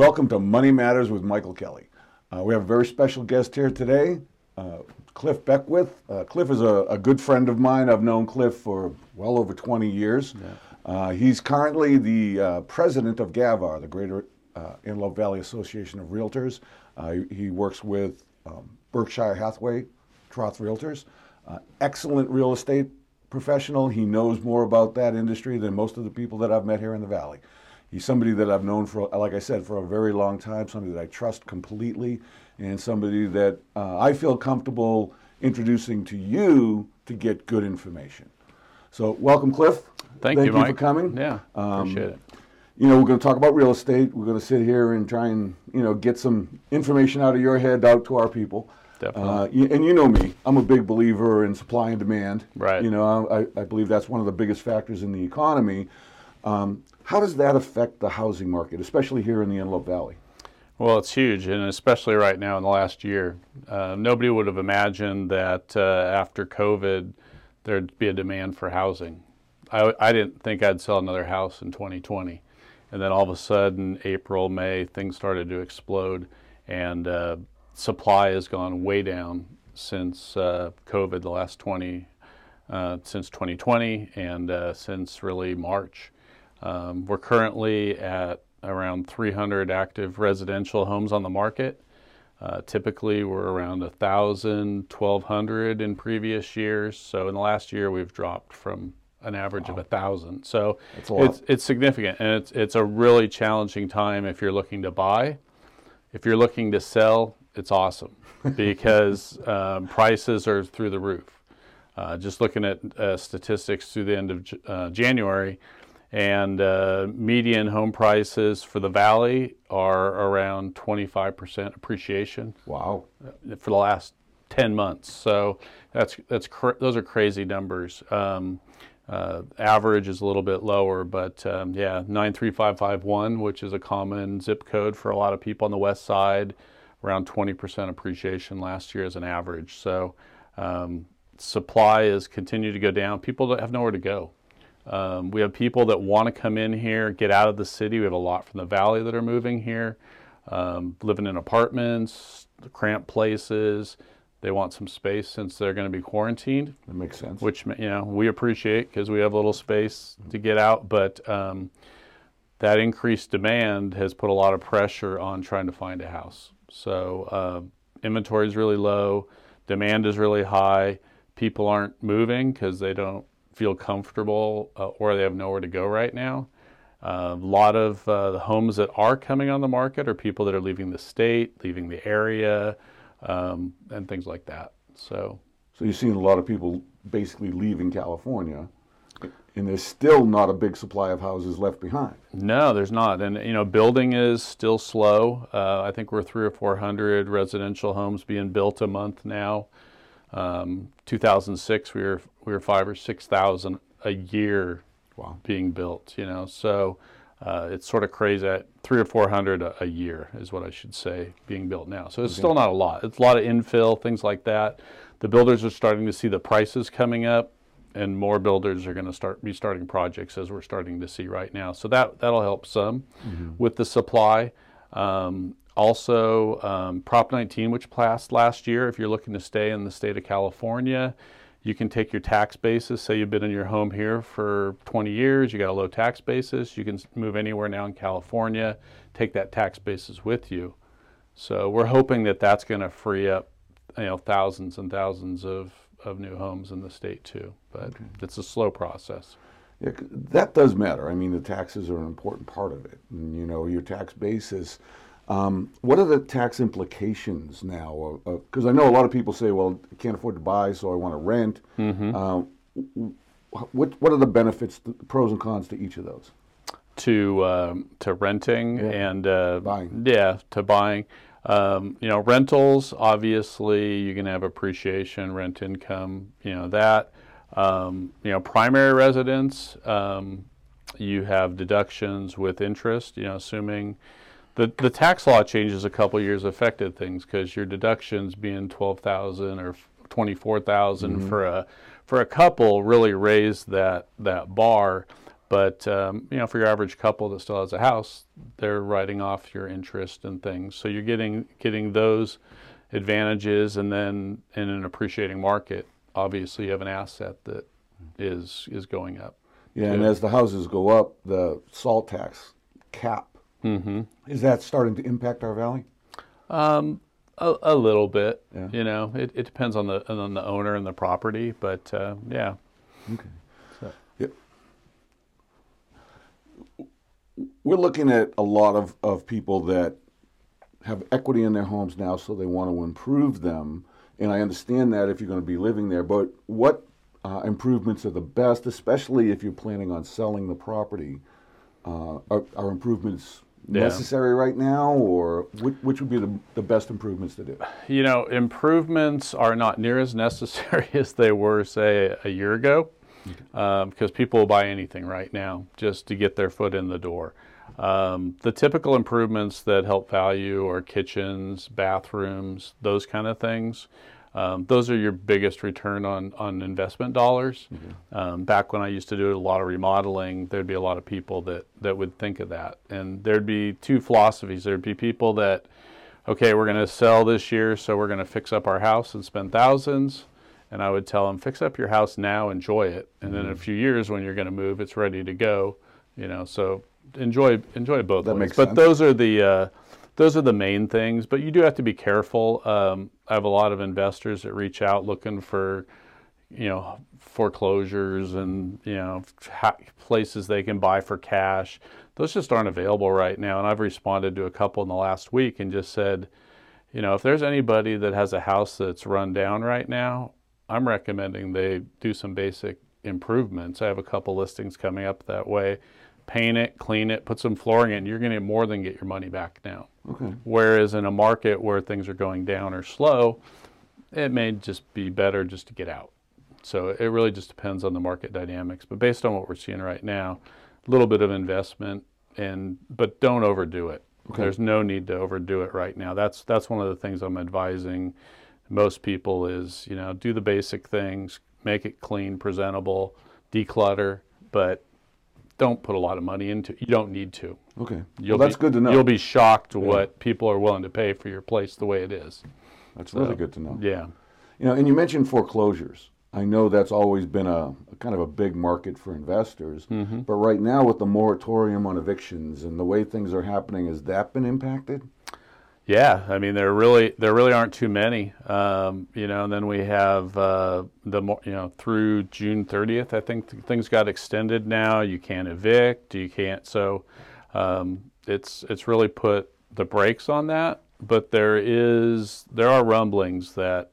welcome to Money Matters with Michael Kelly. Uh, we have a very special guest here today, uh, Cliff Beckwith. Uh, Cliff is a, a, good friend of mine. I've known Cliff for well over 20 years. Yeah. Uh, he's currently the uh, president of GAVAR, the Greater uh, Antelope Valley Association of Realtors. He, he, works with um, Berkshire Hathaway Troth Realtors. excellent real estate professional. He knows more about that industry than most of the people that I've met here in the Valley. He's somebody that I've known for, like I said, for a very long time, somebody that I trust completely, and somebody that uh, I feel comfortable introducing to you to get good information. So, welcome, Cliff. Thank, Thank you, you for coming. Yeah, um, appreciate it. You know, we're going to talk about real estate. We're going to sit here and try and you know get some information out of your head out to our people. Definitely. Uh, and you know me, I'm a big believer in supply and demand. Right. You know, I, I believe that's one of the biggest factors in the economy. Um, how does that affect the housing market, especially here in the Antelope Valley? Well, it's huge, and especially right now in the last year. Uh, nobody would have imagined that uh, after COVID, there'd be a demand for housing. I, I didn't think I'd sell another house in 2020. And then all of a sudden, April, May, things started to explode, and uh, supply has gone way down since uh, COVID, the last 20, uh, since 2020, and uh, since really March. Um, we're currently at around 300 active residential homes on the market. Uh, typically, we're around 1,000, 1,200 in previous years. So in the last year, we've dropped from an average wow. of 1,000. So it's, it's significant, and it's, it's a really challenging time if you're looking to buy. If you're looking to sell, it's awesome because um, prices are through the roof. Uh, just looking at uh, statistics through the end of uh, January, and uh, median home prices for the valley are around 25% appreciation. Wow! For the last 10 months, so that's that's cr- those are crazy numbers. Um, uh, average is a little bit lower, but um, yeah, 93551, which is a common zip code for a lot of people on the west side, around 20% appreciation last year as an average. So um, supply has continued to go down. People have nowhere to go. Um, we have people that want to come in here, get out of the city. We have a lot from the valley that are moving here, um, living in apartments, cramped places. They want some space since they're going to be quarantined. That makes sense. Which you know we appreciate because we have a little space to get out, but um, that increased demand has put a lot of pressure on trying to find a house. So uh, inventory is really low, demand is really high. People aren't moving because they don't feel comfortable uh, or they have nowhere to go right now. Uh, a lot of uh, the homes that are coming on the market are people that are leaving the state, leaving the area, um, and things like that. So, so you're seeing a lot of people basically leaving California, and there's still not a big supply of houses left behind. No, there's not, and you know, building is still slow. Uh, I think we're three or four hundred residential homes being built a month now. Um, 2006, we were we were five or six thousand a year wow. being built. You know, so uh, it's sort of crazy. At three or four hundred a, a, year is what I should say being built now. So it's okay. still not a lot. It's a lot of infill, things like that. The builders are starting to see the prices coming up, and more builders are going to start be starting projects as we're starting to see right now. So that that'll help some mm-hmm. with the supply. Um, also, um, Prop 19, which passed last year, if you're looking to stay in the state of California, you can take your tax basis. Say you've been in your home here for 20 years, you got a low tax basis, you can move anywhere now in California, take that tax basis with you. So we're hoping that that's going to free up, you know, thousands and thousands of, of new homes in the state too. But okay. it's a slow process. Yeah, that does matter. I mean, the taxes are an important part of it. And, you know, your tax basis um, what are the tax implications now? Because I know a lot of people say, "Well, I can't afford to buy, so I want to rent." Mm-hmm. Uh, what What are the benefits, the pros and cons to each of those? To um, to renting yeah. and uh, buying. Yeah, to buying. Um, you know, rentals. Obviously, you can have appreciation, rent income. You know that. Um, you know, primary residence. Um, you have deductions with interest. You know, assuming the, the tax law changes a couple years affected things because your deductions being 12,000 or 24,000 mm-hmm. for a for a couple really raised that that bar But um, you know, for your average couple that still has a house, they're writing off your interest and things. So you're getting getting those advantages, and then in an appreciating market, obviously you have an asset that is is going up. Yeah, and as the houses go up, the SALT tax cap Mm-hmm. is that starting to impact our valley? Um, a, a little bit. Yeah. You know, it, it depends on the on the owner and the property, but uh, yeah. Okay. So- Yep. We're looking at a lot of, of people that have equity in their homes now, so they want to improve them. And I understand that if you're going to be living there, but what uh, improvements are the best, especially if you're planning on selling the property? Uh, are, are improvements Yeah. necessary right now, or which, which would be the, the best improvements to do? You know, improvements are not near as necessary as they were, say, a year ago, because people will buy anything right now just to get their foot in the door. Um, the typical improvements that help value are kitchens, bathrooms, those kind of things. Um, those are your biggest return on, on investment dollars. Um, back when I used to do a lot of remodeling, there'd be a lot of people that, that would think of that. And there'd be two philosophies. There'd be people that, okay, we're going to sell this year, so we're going to fix up our house and spend thousands. And I would tell them, fix up your house now, enjoy it, and then in a few years when you're going to move, it's ready to go. You know, so enjoy enjoy both That ways. makes but sense. those are the uh, those are the main things. But you do have to be careful. Um, I have a lot of investors that reach out looking for, you know, foreclosures and you know ha- places they can buy for cash. Those just aren't available right now. And I've responded to a couple in the last week and just said, you know, if there's anybody that has a house that's run down right now, I'm recommending they do some basic improvements. I have a couple listings coming up that way. Paint it, clean it, put some flooring in. You're going to more than get your money back now. Okay. Whereas in a market where things are going down or slow, it may just be better just to get out. So it really just depends on the market dynamics. But based on what we're seeing right now, a little bit of investment and but don't overdo it. Okay. There's no need to overdo it right now. That's that's one of the things I'm advising most people is, you know, do the basic things, make it clean, presentable, declutter, but don't put a lot of money into it. You don't need to. Okay. You'll well, that's be, good to know. You'll be shocked what people are willing to pay for your place the way it is. that's really good to know. Yeah. You know, and you mentioned foreclosures. I know that's always been a, a kind of a big market for investors. Mm-hmm. But right now, with the moratorium on evictions and the way things are happening, has that been impacted? Yeah, I mean there really there really aren't too many, um, you know. And then we have uh, the mo- you know through June 30th. I think th- things got extended now. You can't evict. You can't. So um, it's it's really put the brakes on that. But there is there are rumblings that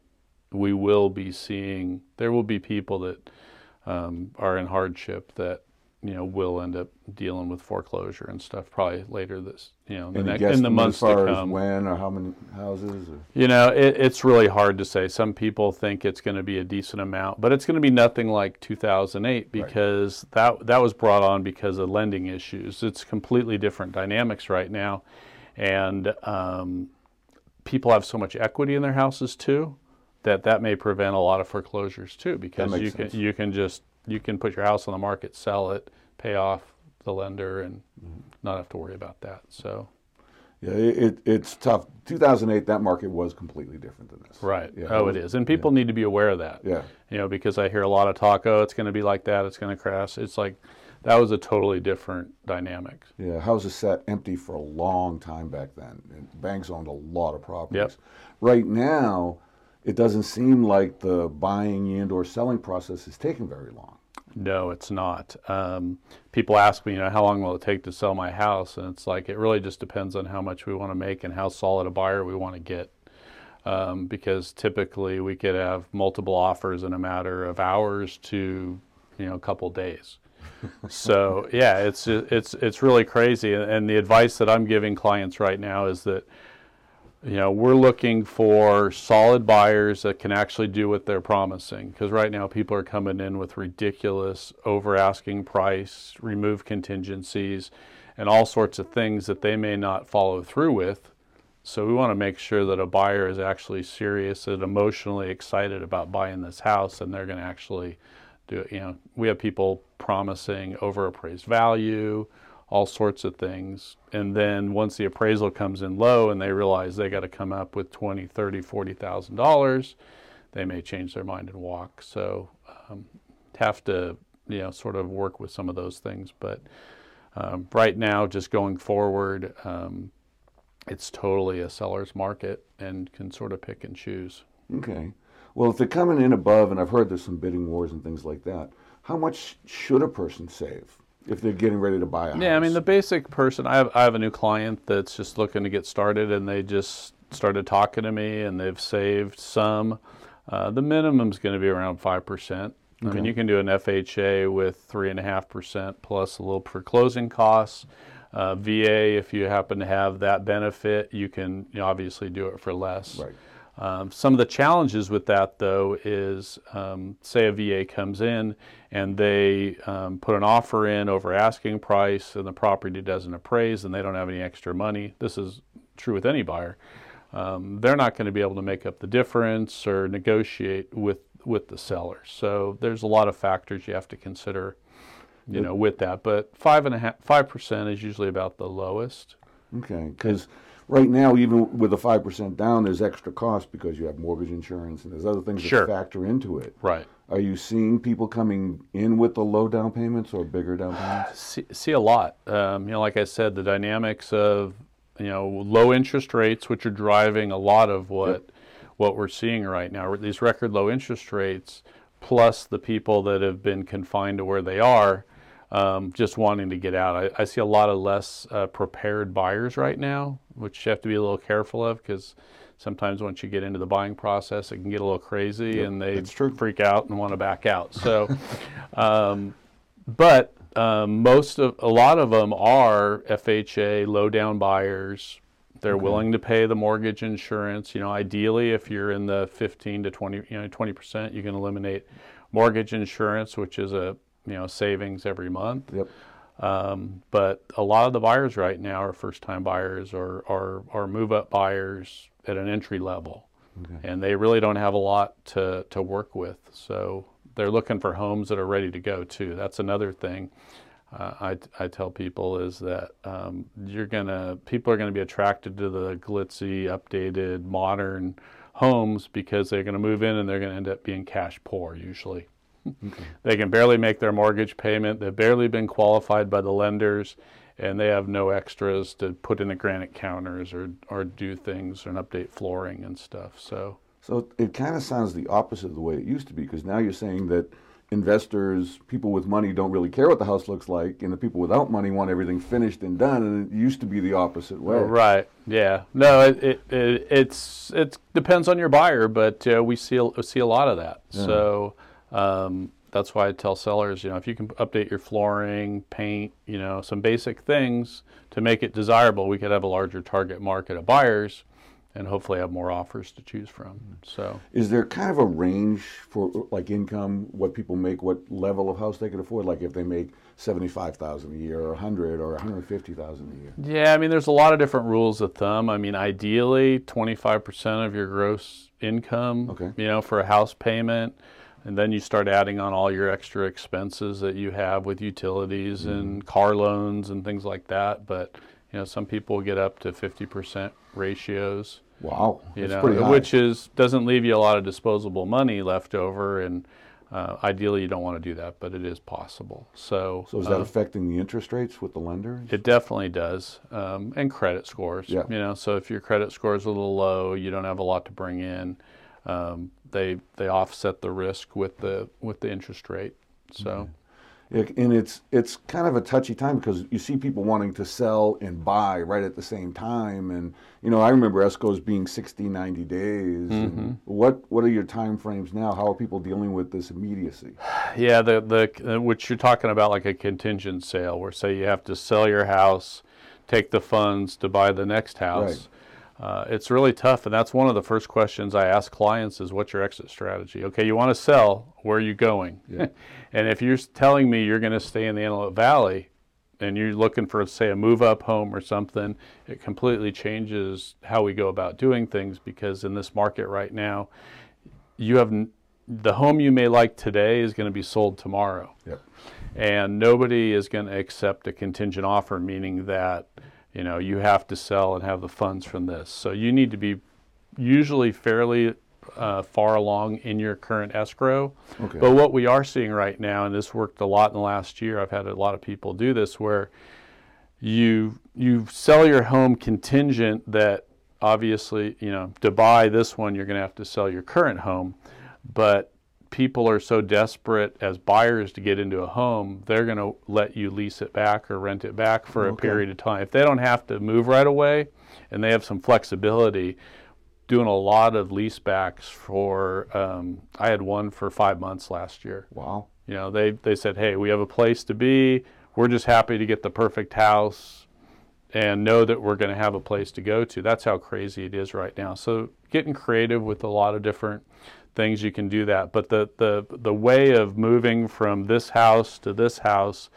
we will be seeing. There will be people that um, are in hardship that you know will end up dealing with foreclosure and stuff probably later this you know the next, in the months to come. when or how many houses? Or? You know, it, it's really hard to say. Some people think it's going to be a decent amount, but it's going to be nothing like 2008 because that that was brought on because of lending issues. It's completely different dynamics right now, and um, people have so much equity in their houses too that that may prevent a lot of foreclosures too because you can you can just you can put your house on the market, sell it, pay off the lender, and Mm-hmm. not have to worry about that. So. Yeah, it, it, it's tough. 2008, that market was completely different than this. Right. Yeah, oh, it is, and people need to be aware of that. Yeah. You know, because I hear a lot of talk. Oh, it's going to be like that. It's going to crash. It's like that was a totally different dynamic. Yeah, houses sat empty for a long time back then. And banks owned a lot of properties. Right now, it doesn't seem like the buying and or selling process is taking very long. No, it's not. Um, people ask me, you know, how long will it take to sell my house? And it's like it really just depends on how much we want to make and how solid a buyer we want to get. Um, because typically we could have multiple offers in a matter of hours to, you know, a couple days. so yeah, it's it's it's really crazy. And the advice that I'm giving clients right now is that you know, we're looking for solid buyers that can actually do what they're promising. Because right now, people are coming in with ridiculous over asking price, remove contingencies, and all sorts of things that they may not follow through with. So we want to make sure that a buyer is actually serious and emotionally excited about buying this house, and they're going to actually do it. You know, we have people promising overappraised value, all sorts of things. And then once the appraisal comes in low and they realize they got to come up with twenty, thirty, forty thousand dollars, they may change their mind and walk. So um, have to you know sort of work with some of those things. But um, right now, just going forward, um, it's totally a seller's market and can sort of pick and choose. Okay. Well, if they're coming in above, and I've heard there's some bidding wars and things like that, how much should a person save if they're getting ready to buy a house? Yeah, I mean the basic person. I have I have a new client that's just looking to get started, and they just started talking to me, and they've saved some. Uh, the minimum is going to be around five percent. I mean, you can do an FHA with three and a half percent plus a little for closing costs. Uh, VA, if you happen to have that benefit, you can you know, obviously do it for less. Right. Um, some of the challenges with that, though, is um, say a VA comes in and they um, put an offer in over asking price, and the property doesn't appraise, and they don't have any extra money. This is true with any buyer. Um, they're not going to be able to make up the difference or negotiate with with the seller. So there's a lot of factors you have to consider, you know, with that. But five and a half, five percent is usually about the lowest. Okay, because right now, even with a five percent down, there's extra cost because you have mortgage insurance and there's other things Sure. that factor into it. Right. Are you seeing people coming in with the low down payments or bigger down payments? see, see a lot. Um, you know, like I said, the dynamics of you know low interest rates, which are driving a lot of what what we're seeing right now. These record low interest rates, plus the people that have been confined to where they are, um, just wanting to get out. I, I see a lot of less uh, prepared buyers right now, which you have to be a little careful of because sometimes once you get into the buying process, it can get a little crazy and they freak out and want to back out. So, um, but um, most of a lot of them are FHA low down buyers. They're willing to pay the mortgage insurance. You know, ideally, if you're in the 15 to 20, you know, 20 percent, you can eliminate mortgage insurance, which is a you know savings every month. Yep. Um, but a lot of the buyers right now are first-time buyers or or, or move-up buyers at an entry level, and they really don't have a lot to to work with. So they're looking for homes that are ready to go too. That's another thing. Uh, I, I tell people is that um, you're gonna people are gonna be attracted to the glitzy, updated, modern homes because they're gonna move in and they're gonna end up being cash poor usually. They can barely make their mortgage payment. They've barely been qualified by the lenders, and they have no extras to put in the granite counters or, or do things and update flooring and stuff. So, So it kind of sounds the opposite of the way it used to be because now you're saying that investors, people with money, don't really care what the house looks like, and the people without money want everything finished and done. And it used to be the opposite way. right, yeah, no, it, it, it it's it depends on your buyer, but uh, we see a, see a lot of that. So um, that's why I tell sellers, you know, if you can update your flooring, paint, you know, some basic things to make it desirable, we could have a larger target market of buyers, and hopefully have more offers to choose from. So. Is there kind of a range for like income, what people make, what level of house they can afford? Like if they make seventy-five thousand a year, or a hundred, or one hundred fifty thousand a year. Yeah, I mean, there's a lot of different rules of thumb. I mean, ideally, 25% of your gross income, Okay. you know, for a house payment. And then you start adding on all your extra expenses that you have with utilities and car loans and things like that. But, you know, some people get up to 50% ratios, Wow, you that's know, pretty high. which is doesn't leave you a lot of disposable money left over. And uh, ideally, you don't want to do that, but it is possible. So, so is that uh, affecting the interest rates with the lenders? it definitely does, um, and credit scores. Yeah. You know, so if your credit score is a little low, you don't have a lot to bring in. Um, they they offset the risk with the with the interest rate. So Yeah, and it's it's kind of a touchy time because you see people wanting to sell and buy right at the same time and you know I remember escrows being 60 90 days Mm-hmm. what what are your time frames now how are people dealing with this immediacy yeah, the the uh, which you're talking about like a contingent sale, where say you have to sell your house, take the funds to buy the next house. Uh, it's really tough, and that's one of the first questions I ask clients: is what's your exit strategy? Okay, you want to sell, where are you going? Yeah. and if you're telling me you're going to stay in the Antelope Valley, and you're looking for say a move up home or something, it completely changes how we go about doing things because in this market right now, you have n- the home you may like today is going to be sold tomorrow. Yep. And nobody is going to accept a contingent offer, meaning that you know you have to sell and have the funds from this. So you need to be usually fairly uh, far along in your current escrow. Okay. But what we are seeing right now, and this worked a lot in the last year, I've had a lot of people do this, where you you sell your home contingent that obviously you know to buy this one you're going to have to sell your current home, but people are so desperate as buyers to get into a home, they're going to let you lease it back or rent it back for a period of time. If they don't have to move right away and they have some flexibility, doing a lot of lease backs for, um, I had one for five months last year. Wow. You know, they, they said, hey, we have a place to be. We're just happy to get the perfect house and know that we're going to have a place to go to. That's how crazy it is right now. So getting creative with a lot of different things you can do that. But the, the, the way of moving from this house to this house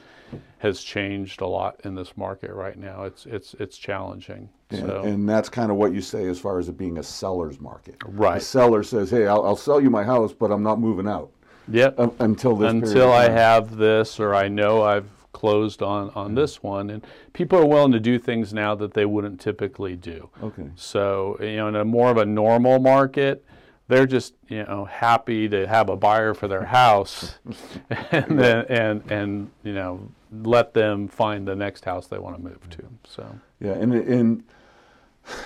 has changed a lot in this market right now. It's, it's, it's challenging. And, So, and that's kind of what you say as far as it being a seller's market. Right. The seller says, "Hey, I'll, I'll sell you my house, but I'm not moving out yep. um, until this." until I have this or I know I've closed on on this one and people are willing to do things now that they wouldn't typically do. Okay. So, you know, in a more of a normal market, they're just, you know, happy to have a buyer for their house and then and and you know, let them find the next house they want to move to. So, Yeah, and and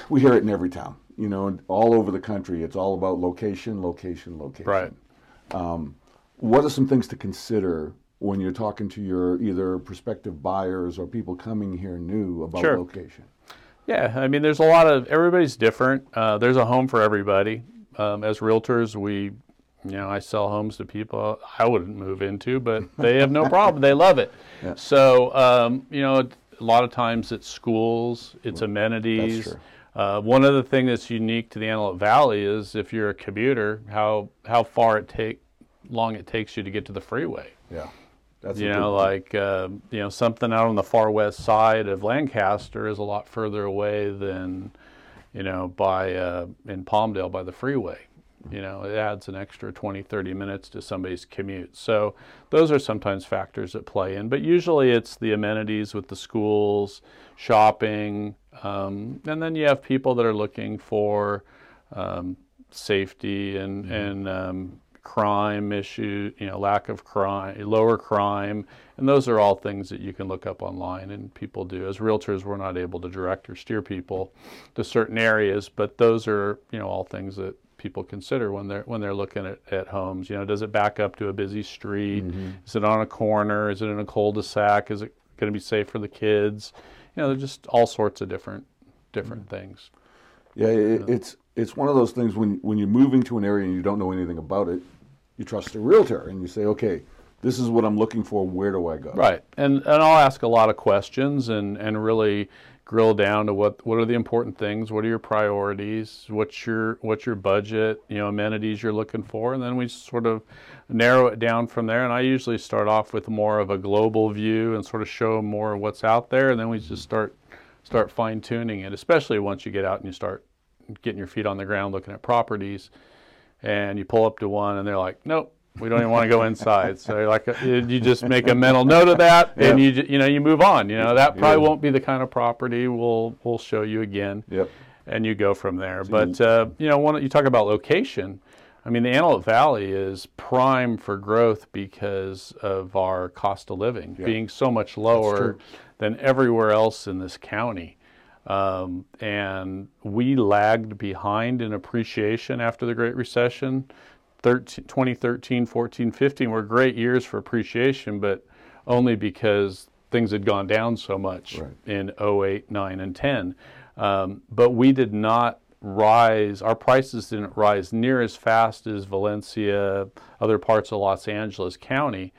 we hear it in every town. You know, all over the country, it's all about location, location, location. right. What are some things to consider when you're talking to your either prospective buyers or people coming here new about Sure. location? Yeah, I mean, there's a lot of everybody's different. Uh, there's a home for everybody. Um, as realtors, we, you know, I sell homes to people I wouldn't move into, but they have no problem. They love it. Yeah. So, um, you know, a lot of times it's schools, it's amenities. Uh, one other thing that's unique to the Antelope Valley is if you're a commuter, how how far it take long it takes you to get to the freeway Yeah, that's you know, like uh, you know, something out on the far west side of Lancaster is a lot further away than, you know, by uh, in Palmdale by the freeway. You know, it adds an extra 20, 30 minutes to somebody's commute. So those are sometimes factors that play in, but usually it's the amenities with the schools, shopping, um, and then you have people that are looking for um, safety and and um, crime issue, you know, lack of crime, lower crime, and those are all things that you can look up online and people do. As realtors, we're not able to direct or steer people to certain areas, but those are, you know, all things that people consider when they're when they're looking at, at homes. You know, does it back up to a busy street? Mm-hmm. Is it on a corner? Is it in a cul-de-sac? Is it going to be safe for the kids? You know, there's just all sorts of different different mm-hmm. things. Yeah, it, it's it's one of those things when when you're moving to an area and you don't know anything about it, you trust a realtor and you say, okay, this is what I'm looking for. Where do I go? Right, and and I'll ask a lot of questions and and really grill down to what what are the important things, what are your priorities, what's your what's your budget, you know, amenities you're looking for, and then we sort of narrow it down from there. And I usually start off with more of a global view and sort of show more of what's out there, and then we just start start fine tuning it, especially once you get out and you start getting your feet on the ground looking at properties and you pull up to one and they're like, nope, we don't even want to go inside. So you're like, uh, you just make a mental note of that, and you you know you move on. You know that probably Yeah. won't be the kind of property we'll we'll show you again, Yep. and you go from there. But uh, you know, when you talk about location, I mean the Antelope Valley is prime for growth because of our cost of living being so much lower than everywhere else in this county. Um, and we lagged behind in appreciation after the Great Recession. 13, 2013, 14, 15 were great years for appreciation, but only because things had gone down so much Right. in 08, 9, and 10. Um, but we did not rise, our prices didn't rise near as fast as Valencia, other parts of Los Angeles County.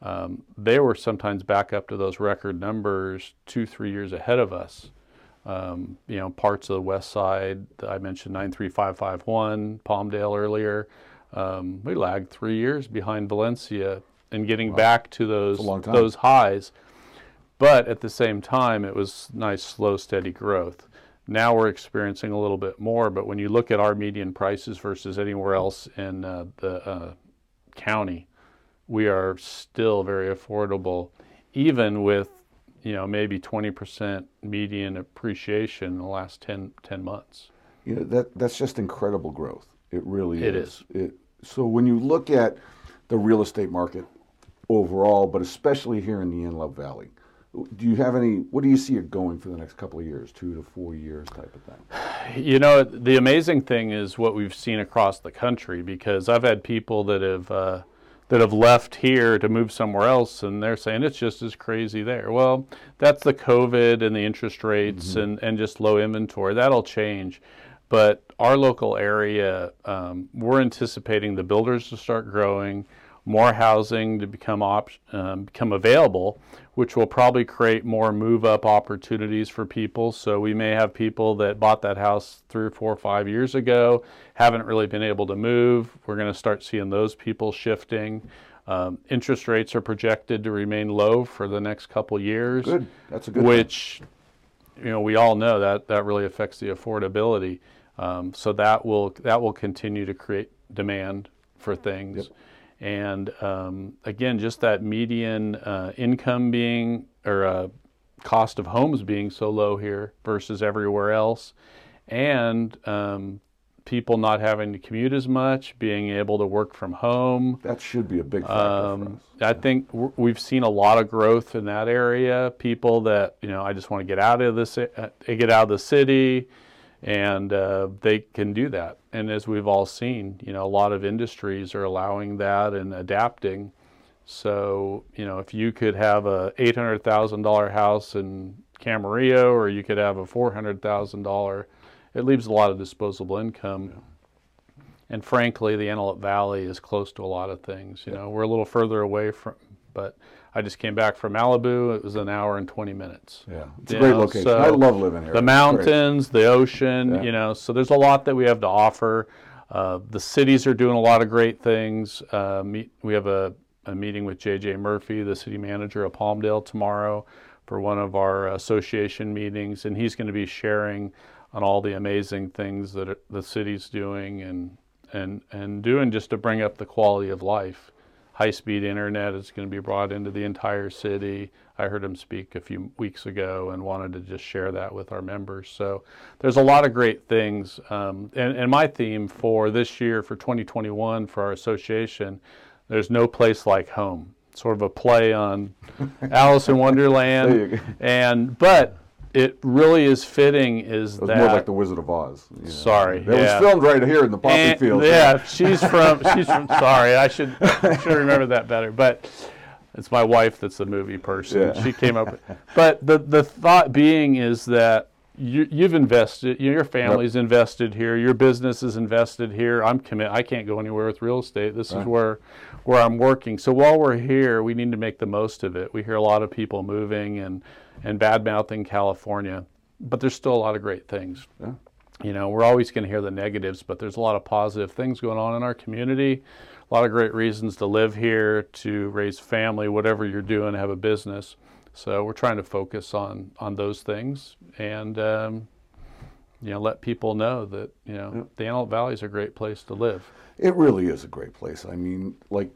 Um, they were sometimes back up to those record numbers two, three years ahead of us um, you know, parts of the west side. I mentioned 93551, Palmdale earlier. Um, we lagged three years behind Valencia in getting back to those a long time. those highs. But at the same time, it was nice, slow, steady growth. Now we're experiencing a little bit more, but when you look at our median prices versus anywhere else in uh, the uh, county, we are still very affordable, even with you know maybe 20% median appreciation in the last 10, 10 months. You know that that's just incredible growth. It really is. It is. It, so when you look at the real estate market overall, but especially here in the Antelope Valley, do you have any? What do you see it going for the next couple of years, two to four years, type of thing? You know, the amazing thing is what we've seen across the country because I've had people that have uh, that have left here to move somewhere else, and they're saying it's just as crazy there. Well, that's the COVID and the interest rates mm-hmm. and and just low inventory. That'll change. But our local area, um, we're anticipating the builders to start growing more housing to become op- um, become available, which will probably create more move up opportunities for people. So we may have people that bought that house three or four or five years ago, haven't really been able to move. We're going to start seeing those people shifting. Um, interest rates are projected to remain low for the next couple years. Good, that's a good. Which, you know, we all know that that really affects the affordability. Um, so that will that will continue to create demand for things. Yep. And um, again, just that median uh, income being or uh, cost of homes being so low here versus everywhere else, and um, people not having to commute as much, being able to work from home. That should be a big factor um, I think we've seen a lot of growth in that area. People that you know, I just want to get out of this, uh, get out of the city and uh, they can do that. And as we've all seen, you know, a lot of industries are allowing that and adapting. So, you know, if you could have a eight hundred thousand dollar house in Camarillo, or you could have a four hundred thousand dollar, it leaves a lot of disposable income. Yeah. And frankly, the Antelope Valley is close to a lot of things. You yeah. know, we're a little further away from, but I just came back from Malibu. It was an hour and 20 minutes. Yeah, it's you a great know, location. So I love living here. The mountains, the ocean, yeah. you know, so there's a lot that we have to offer. Uh, the cities are doing a lot of great things. Uh, meet, we have a, a meeting with J.J. Murphy, the city manager of Palmdale, tomorrow for one of our association meetings, and he's going to be sharing on all the amazing things that the city's doing and and and doing just to bring up the quality of life high-speed internet is going to be brought into the entire city. I heard him speak a few weeks ago and wanted to just share that with our members. So there's a lot of great things. Um, and, and my theme for this year, for 2021, for our association, there's no place like home. Sort of a play on Alice in Wonderland. And but it really is fitting is it that more like the Wizard of Oz. You know. Sorry, it yeah. was filmed right here in the poppy and, field. Yeah, she's from she's from. Sorry, I should I should remember that better. But it's my wife that's the movie person. Yeah. She came up. With, but the the thought being is that you, have invested, your family's yep. invested here, your business is invested here. I'm commit. I can't go anywhere with real estate. This right. is where where I'm working. So while we're here, we need to make the most of it. We hear a lot of people moving and and bad mouthing California, but there's still a lot of great things. Yeah. You know, we're always going to hear the negatives, but there's a lot of positive things going on in our community. A lot of great reasons to live here, to raise family, whatever you're doing, have a business. So we're trying to focus on on those things and um, you know let people know that you know the Antelope Valley is a great place to live. It really is a great place. I mean, like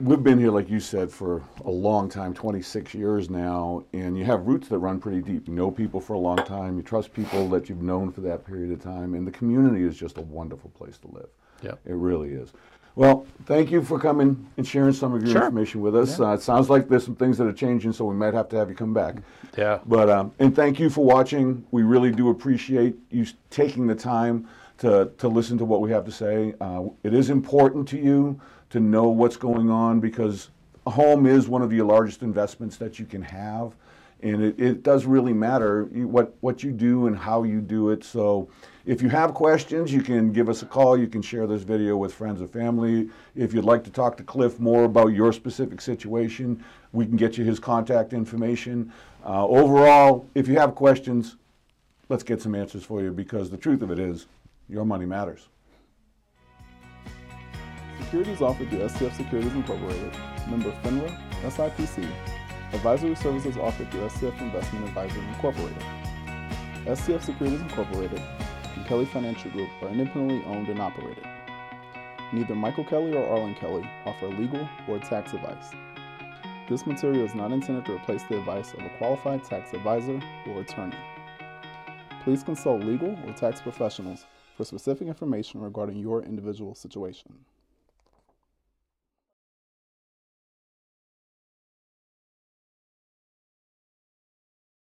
we've been here, like you said, for a long time 26 years now, and you have roots that run pretty deep. You know people for a long time, you trust people that you've known for that period of time, and the community is just a wonderful place to live. Yeah. It really is. Well, thank you for coming and sharing some of your sure. information with us. Yeah. Uh, it sounds like there's some things that are changing, so we might have to have you come back. Yeah. But um, and thank you for watching. We really do appreciate you taking the time to to listen to what we have to say. Uh, it is important to you to know what's going on because a home is one of your largest investments that you can have. And it, it does really matter what, what you do and how you do it. So if you have questions, you can give us a call. You can share this video with friends or family. If you'd like to talk to Cliff more about your specific situation, we can get you his contact information. Uh, overall, if you have questions, let's get some answers for you because the truth of it is, your money matters. Securities offered through STF Securities Incorporated, member FINRA, SIPC. Advisory services offered through STF Investment Advisory Incorporated. STF Securities Incorporated and Kelly Financial Group are independently owned and operated. Neither Michael Kelly or Arlen Kelly offer legal or tax advice. This material is not intended to replace the advice of a qualified tax advisor or attorney. Please consult legal or tax professionals for specific information regarding your individual situation.